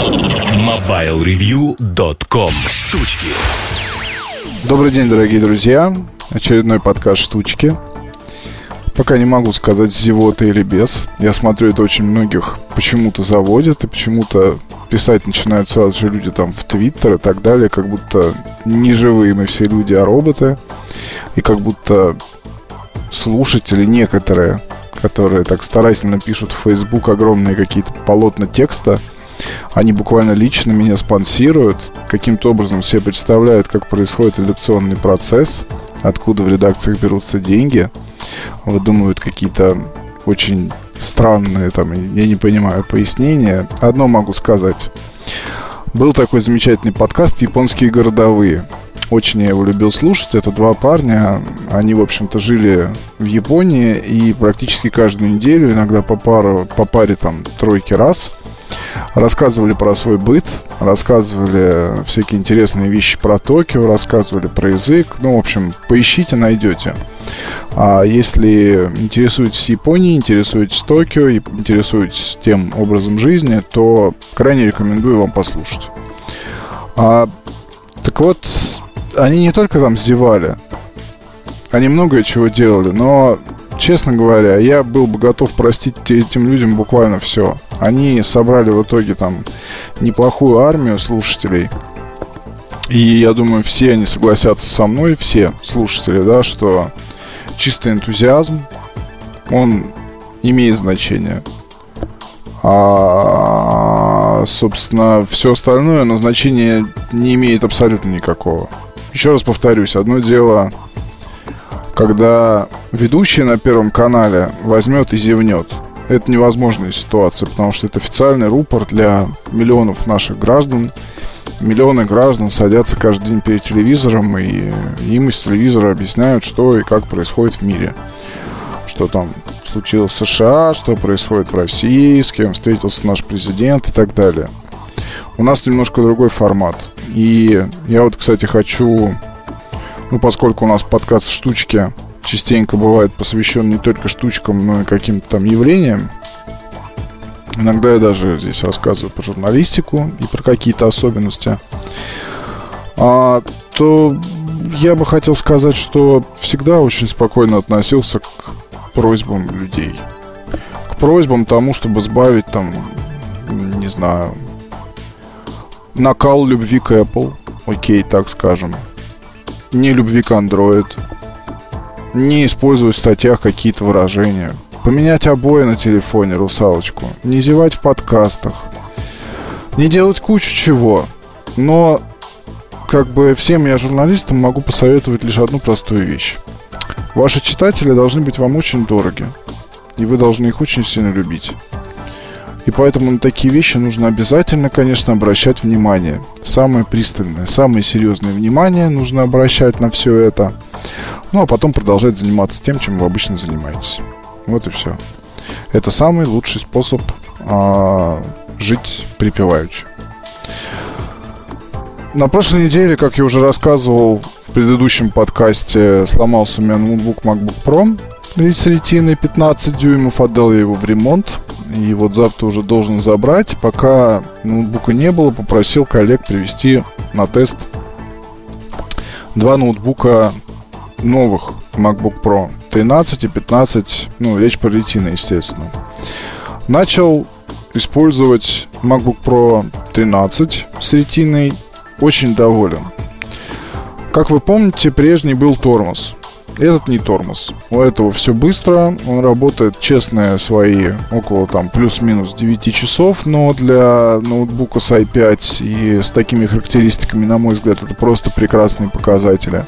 MobileReview.com Штучки Добрый день, дорогие друзья. Очередной подкаст «Штучки». Пока не могу сказать, с зевоты или без. Я смотрю, это очень многих почему-то заводит, и почему-то писать начинают сразу же люди там в Твиттер и так далее, как будто не живые мы все люди, а роботы. И как будто слушатели некоторые, которые так старательно пишут в Facebook огромные какие-то полотна текста, они буквально лично меня спонсируют, каким-то образом себе представляют, как происходит редакционный процесс, откуда в редакциях берутся деньги, выдумывают какие-то очень странные, там, я не понимаю, пояснения. Одно могу сказать. Был такой замечательный подкаст «Японские городовые». Очень я его любил слушать. Это два парня. Они, в общем-то, жили в Японии и практически каждую неделю, иногда по, пару, по паре там тройки раз, рассказывали про свой быт, рассказывали всякие интересные вещи про Токио, рассказывали про язык. Ну, в общем, поищите, найдете. А если интересуетесь Японией, интересуетесь Токио, интересуетесь тем образом жизни, то крайне рекомендую вам послушать. А, так вот, они не только там зевали, они многое чего делали, но, честно говоря, я был бы готов простить этим людям буквально все. Они собрали в итоге там неплохую армию слушателей. И я думаю, все они согласятся со мной, все слушатели, да, что чистый энтузиазм, он имеет значение. А, собственно, все остальное назначение не имеет абсолютно никакого. Еще раз повторюсь, одно дело, когда ведущий на Первом канале возьмет и зевнет. Это невозможная ситуация, потому что это официальный рупор для миллионов наших граждан. Миллионы граждан садятся каждый день перед телевизором, и им из телевизора объясняют, что и как происходит в мире. Что там случилось в США, что происходит в России, с кем встретился наш президент и так далее. У нас немножко другой формат. И я вот, кстати, хочу, ну, поскольку у нас подкаст «Штучки» частенько бывает посвящен не только штучкам, но и каким-то там явлениям, Иногда я даже здесь рассказываю про журналистику и про какие-то особенности. А, то я бы хотел сказать, что всегда очень спокойно относился к просьбам людей. К просьбам тому, чтобы сбавить там, не знаю, накал любви к Apple, окей, так скажем, не любви к Android, не использовать в статьях какие-то выражения, поменять обои на телефоне, русалочку, не зевать в подкастах, не делать кучу чего, но как бы всем я журналистам могу посоветовать лишь одну простую вещь. Ваши читатели должны быть вам очень дороги, и вы должны их очень сильно любить. И поэтому на такие вещи нужно обязательно, конечно, обращать внимание. Самое пристальное, самое серьезное внимание нужно обращать на все это. Ну, а потом продолжать заниматься тем, чем вы обычно занимаетесь. Вот и все. Это самый лучший способ а, жить припеваючи. На прошлой неделе, как я уже рассказывал в предыдущем подкасте, сломался у меня ноутбук MacBook Pro с ретиной 15 дюймов, отдал я его в ремонт. И вот завтра уже должен забрать. Пока ноутбука не было, попросил коллег привезти на тест два ноутбука новых MacBook Pro 13 и 15, ну, речь про ретины, естественно. Начал использовать MacBook Pro 13 с ретиной, очень доволен. Как вы помните, прежний был тормоз. Этот не тормоз. У этого все быстро. Он работает честные свои около там плюс-минус 9 часов. Но для ноутбука с i5 и с такими характеристиками, на мой взгляд, это просто прекрасные показатели.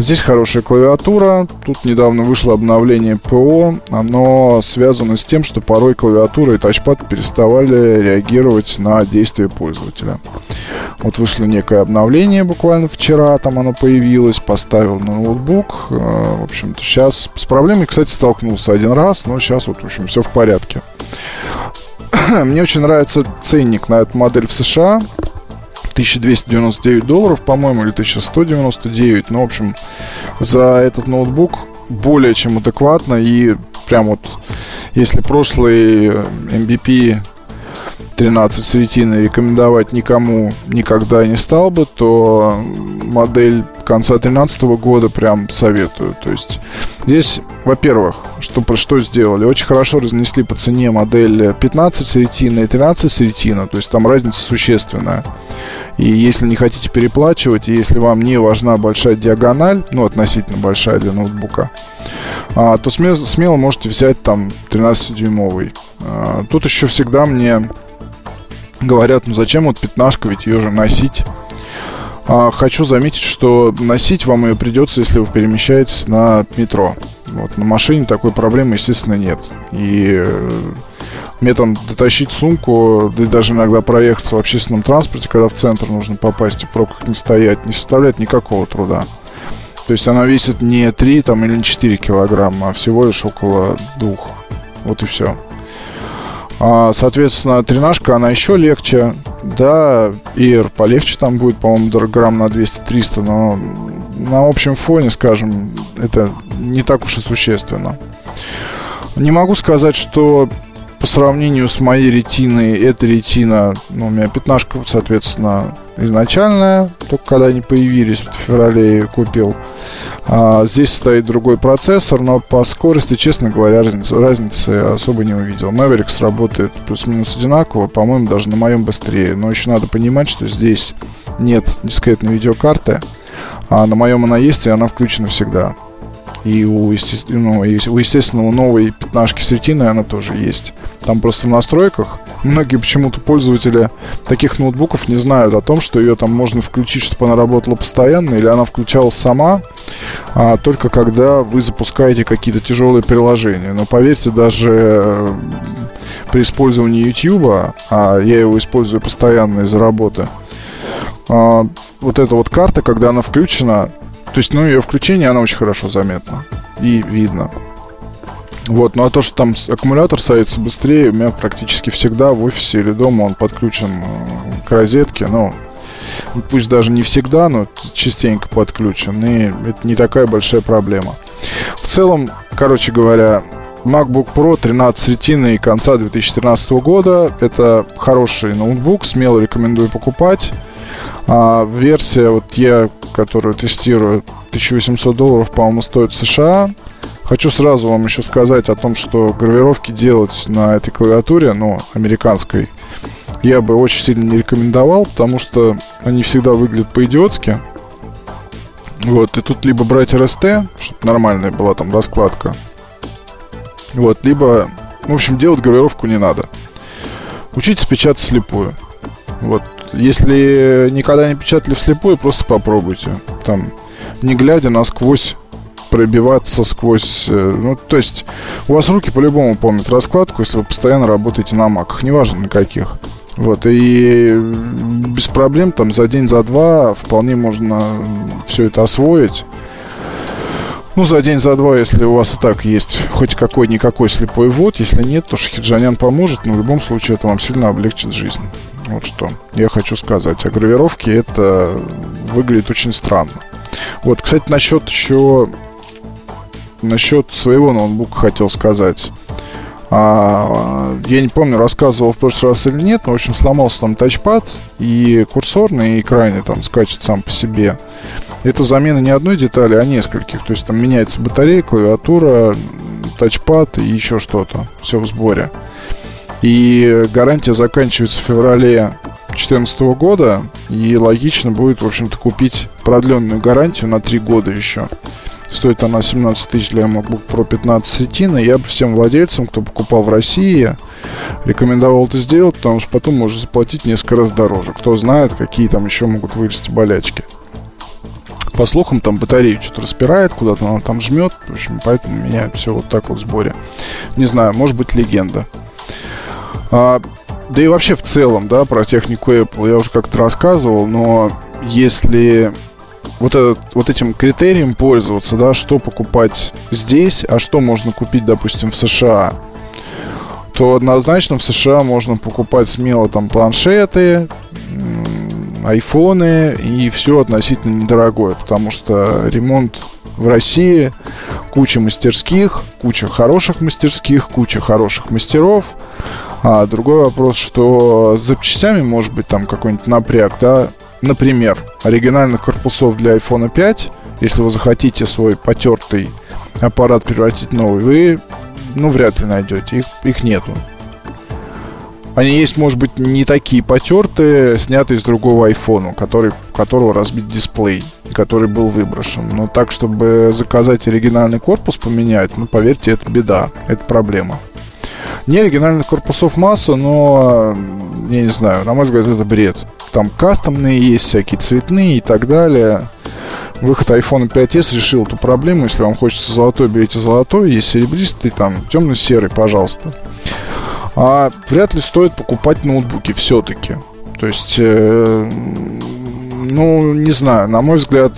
Здесь хорошая клавиатура. Тут недавно вышло обновление ПО. Оно связано с тем, что порой клавиатура и тачпад переставали реагировать на действия пользователя. Вот вышло некое обновление буквально вчера, там оно появилось, поставил на ноутбук. Э, в общем-то, сейчас с проблемой, кстати, столкнулся один раз, но сейчас вот, в общем, все в порядке. Мне очень нравится ценник на эту модель в США. 1299 долларов, по-моему, или 1199. Ну, в общем, за этот ноутбук более чем адекватно. И прям вот, если прошлый MVP 13 с ретиной рекомендовать никому никогда не стал бы, то модель конца 2013 года прям советую. То есть здесь, во-первых, что, что сделали? Очень хорошо разнесли по цене модель 15 с ретиной и 13 с ретиной, то есть там разница существенная. И если не хотите переплачивать, и если вам не важна большая диагональ, ну, относительно большая для ноутбука, а, то смело, смело можете взять там 13-дюймовый. А, тут еще всегда мне говорят, ну зачем вот пятнашка, ведь ее же носить. А, хочу заметить, что носить вам ее придется, если вы перемещаетесь на метро. Вот, на машине такой проблемы, естественно, нет. И э, мне там дотащить сумку, да и даже иногда проехаться в общественном транспорте, когда в центр нужно попасть и в пробках не стоять, не составляет никакого труда. То есть она весит не 3 там, или не 4 килограмма, а всего лишь около 2. Вот и все. А, соответственно, тренажка, она еще легче. Да, Air полегче там будет, по-моему, грамм на 200-300, но на общем фоне, скажем, это не так уж и существенно. Не могу сказать, что по сравнению с моей ретиной, эта ретина, ну, у меня пятнашка, соответственно, изначальная, только когда они появились, вот в феврале я купил. А, здесь стоит другой процессор, но по скорости, честно говоря, разницы, разницы особо не увидел. Mavericks работает плюс-минус одинаково, по-моему, даже на моем быстрее. Но еще надо понимать, что здесь нет дискретной видеокарты, а на моем она есть, и она включена всегда. И у, естественного, ну, у естественного новой пятнашки с ретиной она тоже есть. Там просто в настройках многие почему-то пользователи таких ноутбуков не знают о том, что ее там можно включить, чтобы она работала постоянно, или она включалась сама, а, только когда вы запускаете какие-то тяжелые приложения. Но поверьте, даже э, при использовании YouTube, а я его использую постоянно из-за работы, а, вот эта вот карта, когда она включена, то есть, ну, ее включение, она очень хорошо заметна и видно. Вот, ну а то, что там аккумулятор садится быстрее, у меня практически всегда в офисе или дома он подключен э, к розетке, ну, пусть даже не всегда, но частенько подключен, и это не такая большая проблема. В целом, короче говоря, MacBook Pro 13 ретиной конца 2013 года. Это хороший ноутбук, смело рекомендую покупать. А, версия, вот я которую тестирую, 1800 долларов, по-моему, стоит в США. Хочу сразу вам еще сказать о том, что гравировки делать на этой клавиатуре, ну, американской, я бы очень сильно не рекомендовал, потому что они всегда выглядят по-идиотски. Вот, и тут либо брать RST, чтобы нормальная была там раскладка. Вот, либо, в общем, делать гравировку не надо. Учитесь печатать слепую. Вот, если никогда не печатали вслепую, просто попробуйте. Там, не глядя насквозь пробиваться сквозь... Э, ну, то есть, у вас руки по-любому помнят раскладку, если вы постоянно работаете на маках, неважно на каких. Вот, и без проблем там за день, за два вполне можно все это освоить. Ну, за день, за два, если у вас и так есть хоть какой-никакой слепой ввод. Если нет, то Шахиджанян поможет, но в любом случае это вам сильно облегчит жизнь. Вот что я хочу сказать. А гравировки это выглядит очень странно. Вот, кстати, насчет еще... Насчет своего ноутбука хотел сказать. А, я не помню, рассказывал в прошлый раз или нет, но, в общем, сломался там тачпад, и курсор на экране там скачет сам по себе. Это замена не одной детали, а нескольких. То есть там меняется батарея, клавиатура, тачпад и еще что-то. Все в сборе. И гарантия заканчивается в феврале 2014 года. И логично будет, в общем-то, купить продленную гарантию на 3 года еще. Стоит она 17 тысяч для MacBook Pro 15 Retina. Я бы всем владельцам, кто покупал в России, рекомендовал это сделать, потому что потом можно заплатить несколько раз дороже. Кто знает, какие там еще могут вылезти болячки. По слухам, там батарею что-то распирает, куда-то она там жмет. В общем, поэтому у меня все вот так вот в сборе. Не знаю, может быть легенда. А, да и вообще в целом, да, про технику Apple я уже как-то рассказывал, но если вот, этот, вот этим критерием пользоваться, да, что покупать здесь, а что можно купить, допустим, в США, то однозначно в США можно покупать смело там планшеты, айфоны и все относительно недорогое, потому что ремонт в России куча мастерских, куча хороших мастерских, куча хороших мастеров, А другой вопрос, что с запчастями может быть там какой-нибудь напряг, да, например, оригинальных корпусов для iPhone 5, если вы захотите свой потертый аппарат превратить в новый, вы, ну, вряд ли найдете. Их, их нету. Они есть, может быть, не такие потертые, снятые из другого айфона, который, которого разбит дисплей, который был выброшен. Но так, чтобы заказать оригинальный корпус поменять, ну, поверьте, это беда, это проблема. Не оригинальных корпусов масса, но, я не знаю, на мой взгляд, это бред. Там кастомные есть, всякие цветные и так далее. Выход iPhone 5s решил эту проблему. Если вам хочется золотой, берите золотой. Есть серебристый, там темно-серый, пожалуйста. А вряд ли стоит покупать ноутбуки все-таки. То есть, э, ну, не знаю, на мой взгляд,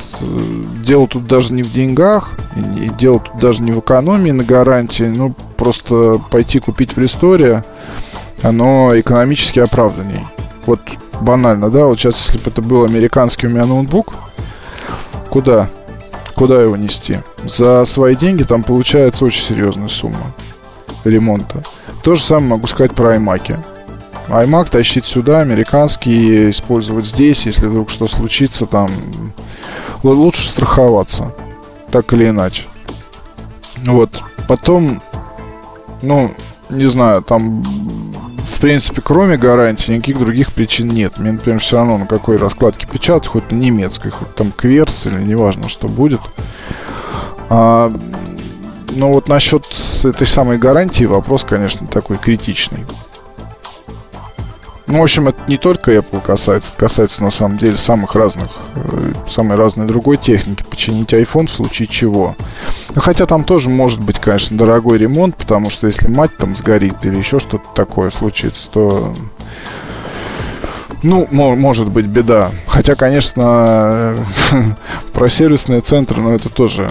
дело тут даже не в деньгах, и дело тут даже не в экономии на гарантии. Ну, просто пойти купить в ресторе, оно экономически оправданней. Вот банально, да, вот сейчас, если бы это был американский у меня ноутбук, куда? Куда его нести? За свои деньги там получается очень серьезная сумма ремонта. То же самое могу сказать про iMac. iMac тащить сюда, американский, использовать здесь, если вдруг что случится, там лучше страховаться, так или иначе. Вот, потом, ну, не знаю, там в принципе, кроме гарантии, никаких других причин нет. Мне, например, все равно на какой раскладке печатать, хоть на немецкой, хоть там кверс или неважно, что будет. А, но вот насчет этой самой гарантии вопрос, конечно, такой критичный. Ну, в общем, это не только Apple касается, это касается на самом деле самых разных, э, самой разной другой техники. Починить iPhone в случае чего. Ну, хотя там тоже может быть, конечно, дорогой ремонт, потому что если мать там сгорит или еще что-то такое случится, то ну, может быть беда. Хотя, конечно, про сервисные центры, но ну, это тоже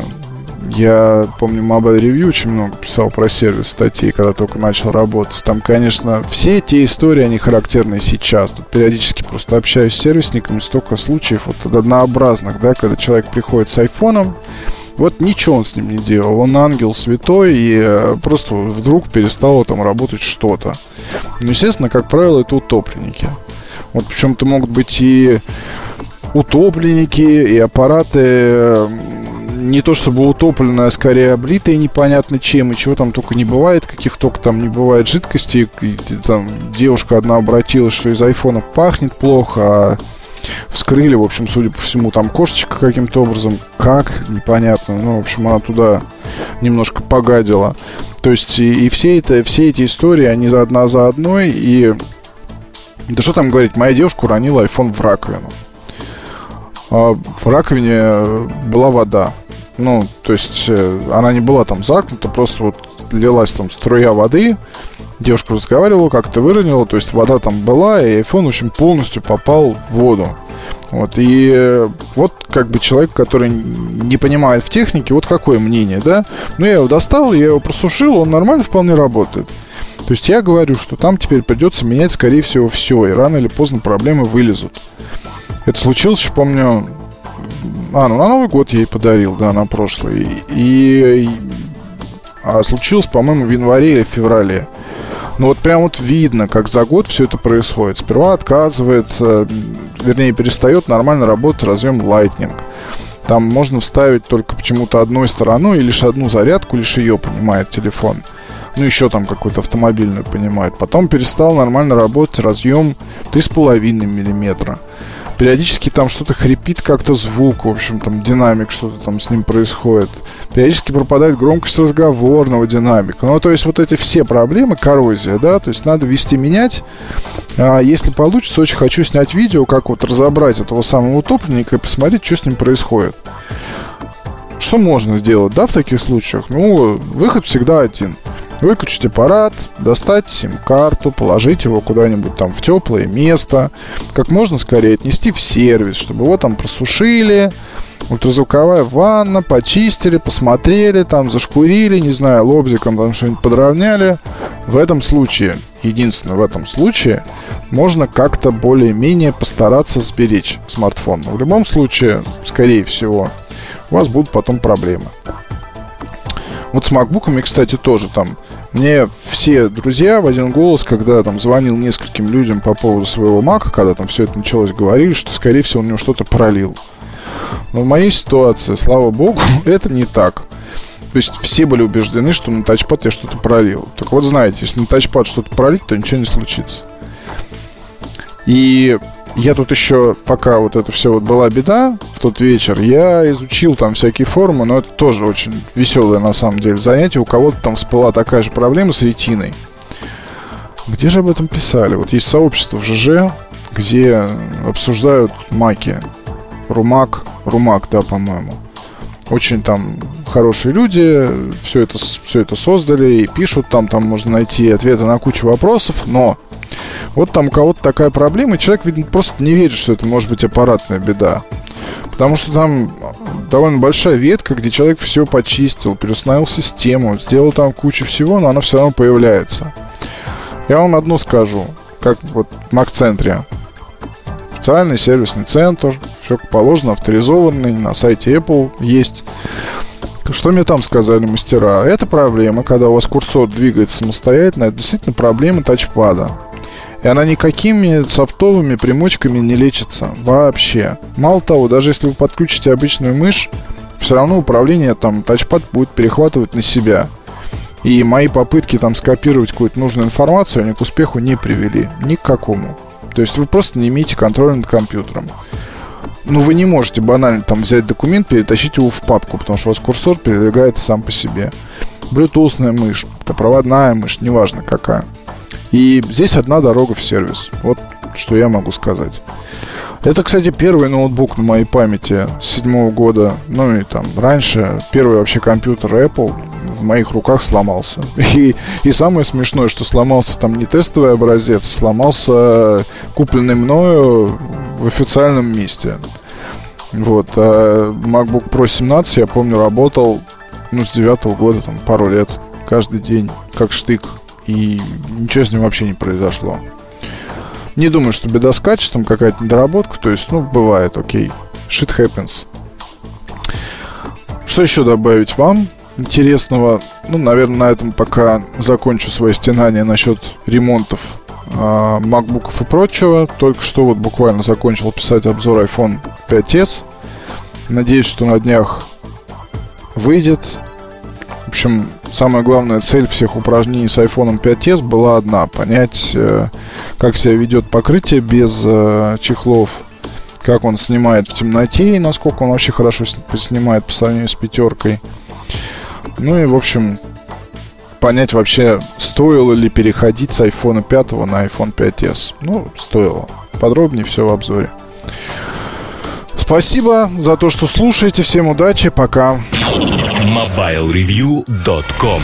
я помню, Mobile Review очень много писал про сервис статей, когда только начал работать. Там, конечно, все эти истории, они характерны сейчас. Тут периодически просто общаюсь с сервисниками, столько случаев вот однообразных, да, когда человек приходит с айфоном, вот ничего он с ним не делал. Он ангел святой, и э, просто вдруг перестало там работать что-то. Ну, естественно, как правило, это утопленники. Вот причем-то могут быть и утопленники, и аппараты не то чтобы утопленная, а скорее облитая непонятно чем, и чего там только не бывает, каких только там не бывает жидкостей. И, там девушка одна обратилась, что из айфона пахнет плохо, а вскрыли, в общем, судя по всему, там кошечка каким-то образом, как, непонятно, ну, в общем, она туда немножко погадила. То есть и, и все, это, все эти истории, они одна за одной, и да что там говорить, моя девушка уронила iPhone в раковину. А в раковине была вода. Ну, то есть э, она не была там закнута, просто вот лилась там струя воды, девушка разговаривала, как-то выронила, то есть вода там была, и iPhone, в общем, полностью попал в воду. Вот, и э, вот как бы человек, который не понимает в технике, вот какое мнение, да? Ну, я его достал, я его просушил, он нормально вполне работает. То есть я говорю, что там теперь придется менять, скорее всего, все, и рано или поздно проблемы вылезут. Это случилось, помню, а, ну на Новый год я ей подарил, да, на прошлый. И, и а случилось, по-моему, в январе или феврале. Ну вот прям вот видно, как за год все это происходит. Сперва отказывает, э, вернее, перестает нормально работать разъем Lightning. Там можно вставить только почему-то одной стороной, и лишь одну зарядку, лишь ее понимает телефон. Ну, еще там какую-то автомобильную понимает. Потом перестал нормально работать разъем 3,5 миллиметра периодически там что-то хрипит как-то звук, в общем, там динамик, что-то там с ним происходит. Периодически пропадает громкость разговорного динамика. Ну, то есть вот эти все проблемы, коррозия, да, то есть надо вести менять. А если получится, очень хочу снять видео, как вот разобрать этого самого утопленника и посмотреть, что с ним происходит. Что можно сделать, да, в таких случаях? Ну, выход всегда один – выключить аппарат, достать сим-карту, положить его куда-нибудь там в теплое место, как можно скорее отнести в сервис, чтобы его там просушили, ультразвуковая ванна, почистили, посмотрели, там зашкурили, не знаю, лобзиком там что-нибудь подровняли. В этом случае, единственное в этом случае, можно как-то более-менее постараться сберечь смартфон. Но в любом случае, скорее всего, у вас будут потом проблемы. Вот с макбуками, кстати, тоже там Мне все друзья в один голос, когда там звонил нескольким людям по поводу своего мака, когда там все это началось, говорили, что, скорее всего, он него что-то пролил. Но в моей ситуации, слава богу, это не так. То есть все были убеждены, что на тачпад я что-то пролил. Так вот, знаете, если на тачпад что-то пролить, то ничего не случится. И я тут еще, пока вот это все вот была беда в тот вечер, я изучил там всякие форумы, но это тоже очень веселое на самом деле занятие. У кого-то там всплыла такая же проблема с ретиной. Где же об этом писали? Вот есть сообщество в ЖЖ, где обсуждают маки. Румак, Румак, да, по-моему. Очень там хорошие люди, все это, все это создали и пишут там, там можно найти ответы на кучу вопросов, но вот там у кого-то такая проблема, и человек, видно, просто не верит, что это может быть аппаратная беда. Потому что там довольно большая ветка, где человек все почистил, переустановил систему, сделал там кучу всего, но она все равно появляется. Я вам одно скажу, как вот в Мак-центре. Официальный сервисный центр, все как положено, авторизованный, на сайте Apple есть. Что мне там сказали мастера? Это проблема, когда у вас курсор двигается самостоятельно, это действительно проблема тачпада. И она никакими софтовыми примочками не лечится вообще. Мало того, даже если вы подключите обычную мышь, все равно управление там тачпад будет перехватывать на себя. И мои попытки там скопировать какую-то нужную информацию, они к успеху не привели. Ни к какому. То есть вы просто не имеете контроля над компьютером. Ну, вы не можете банально там взять документ, перетащить его в папку, потому что у вас курсор передвигается сам по себе. Bluetooth мышь, проводная мышь, неважно какая. И здесь одна дорога в сервис. Вот что я могу сказать. Это, кстати, первый ноутбук на моей памяти с седьмого года. Ну и там раньше первый вообще компьютер Apple в моих руках сломался. И, и самое смешное, что сломался там не тестовый образец, а сломался купленный мною в официальном месте. Вот. А MacBook Pro 17, я помню, работал ну, с девятого года, там, пару лет, каждый день, как штык и ничего с ним вообще не произошло. Не думаю, что беда с качеством, какая-то недоработка, то есть, ну, бывает, окей. Shit happens. Что еще добавить вам интересного? Ну, наверное, на этом пока закончу свое стенание насчет ремонтов э, MacBook'ов и прочего. Только что вот буквально закончил писать обзор iPhone 5s. Надеюсь, что на днях выйдет. В общем, самая главная цель всех упражнений с iPhone 5s была одна. Понять, э, как себя ведет покрытие без э, чехлов, как он снимает в темноте и насколько он вообще хорошо снимает по сравнению с пятеркой. Ну и, в общем, понять вообще, стоило ли переходить с iPhone 5 на iPhone 5s. Ну, стоило. Подробнее все в обзоре. Спасибо за то, что слушаете. Всем удачи. Пока. MobileReview.com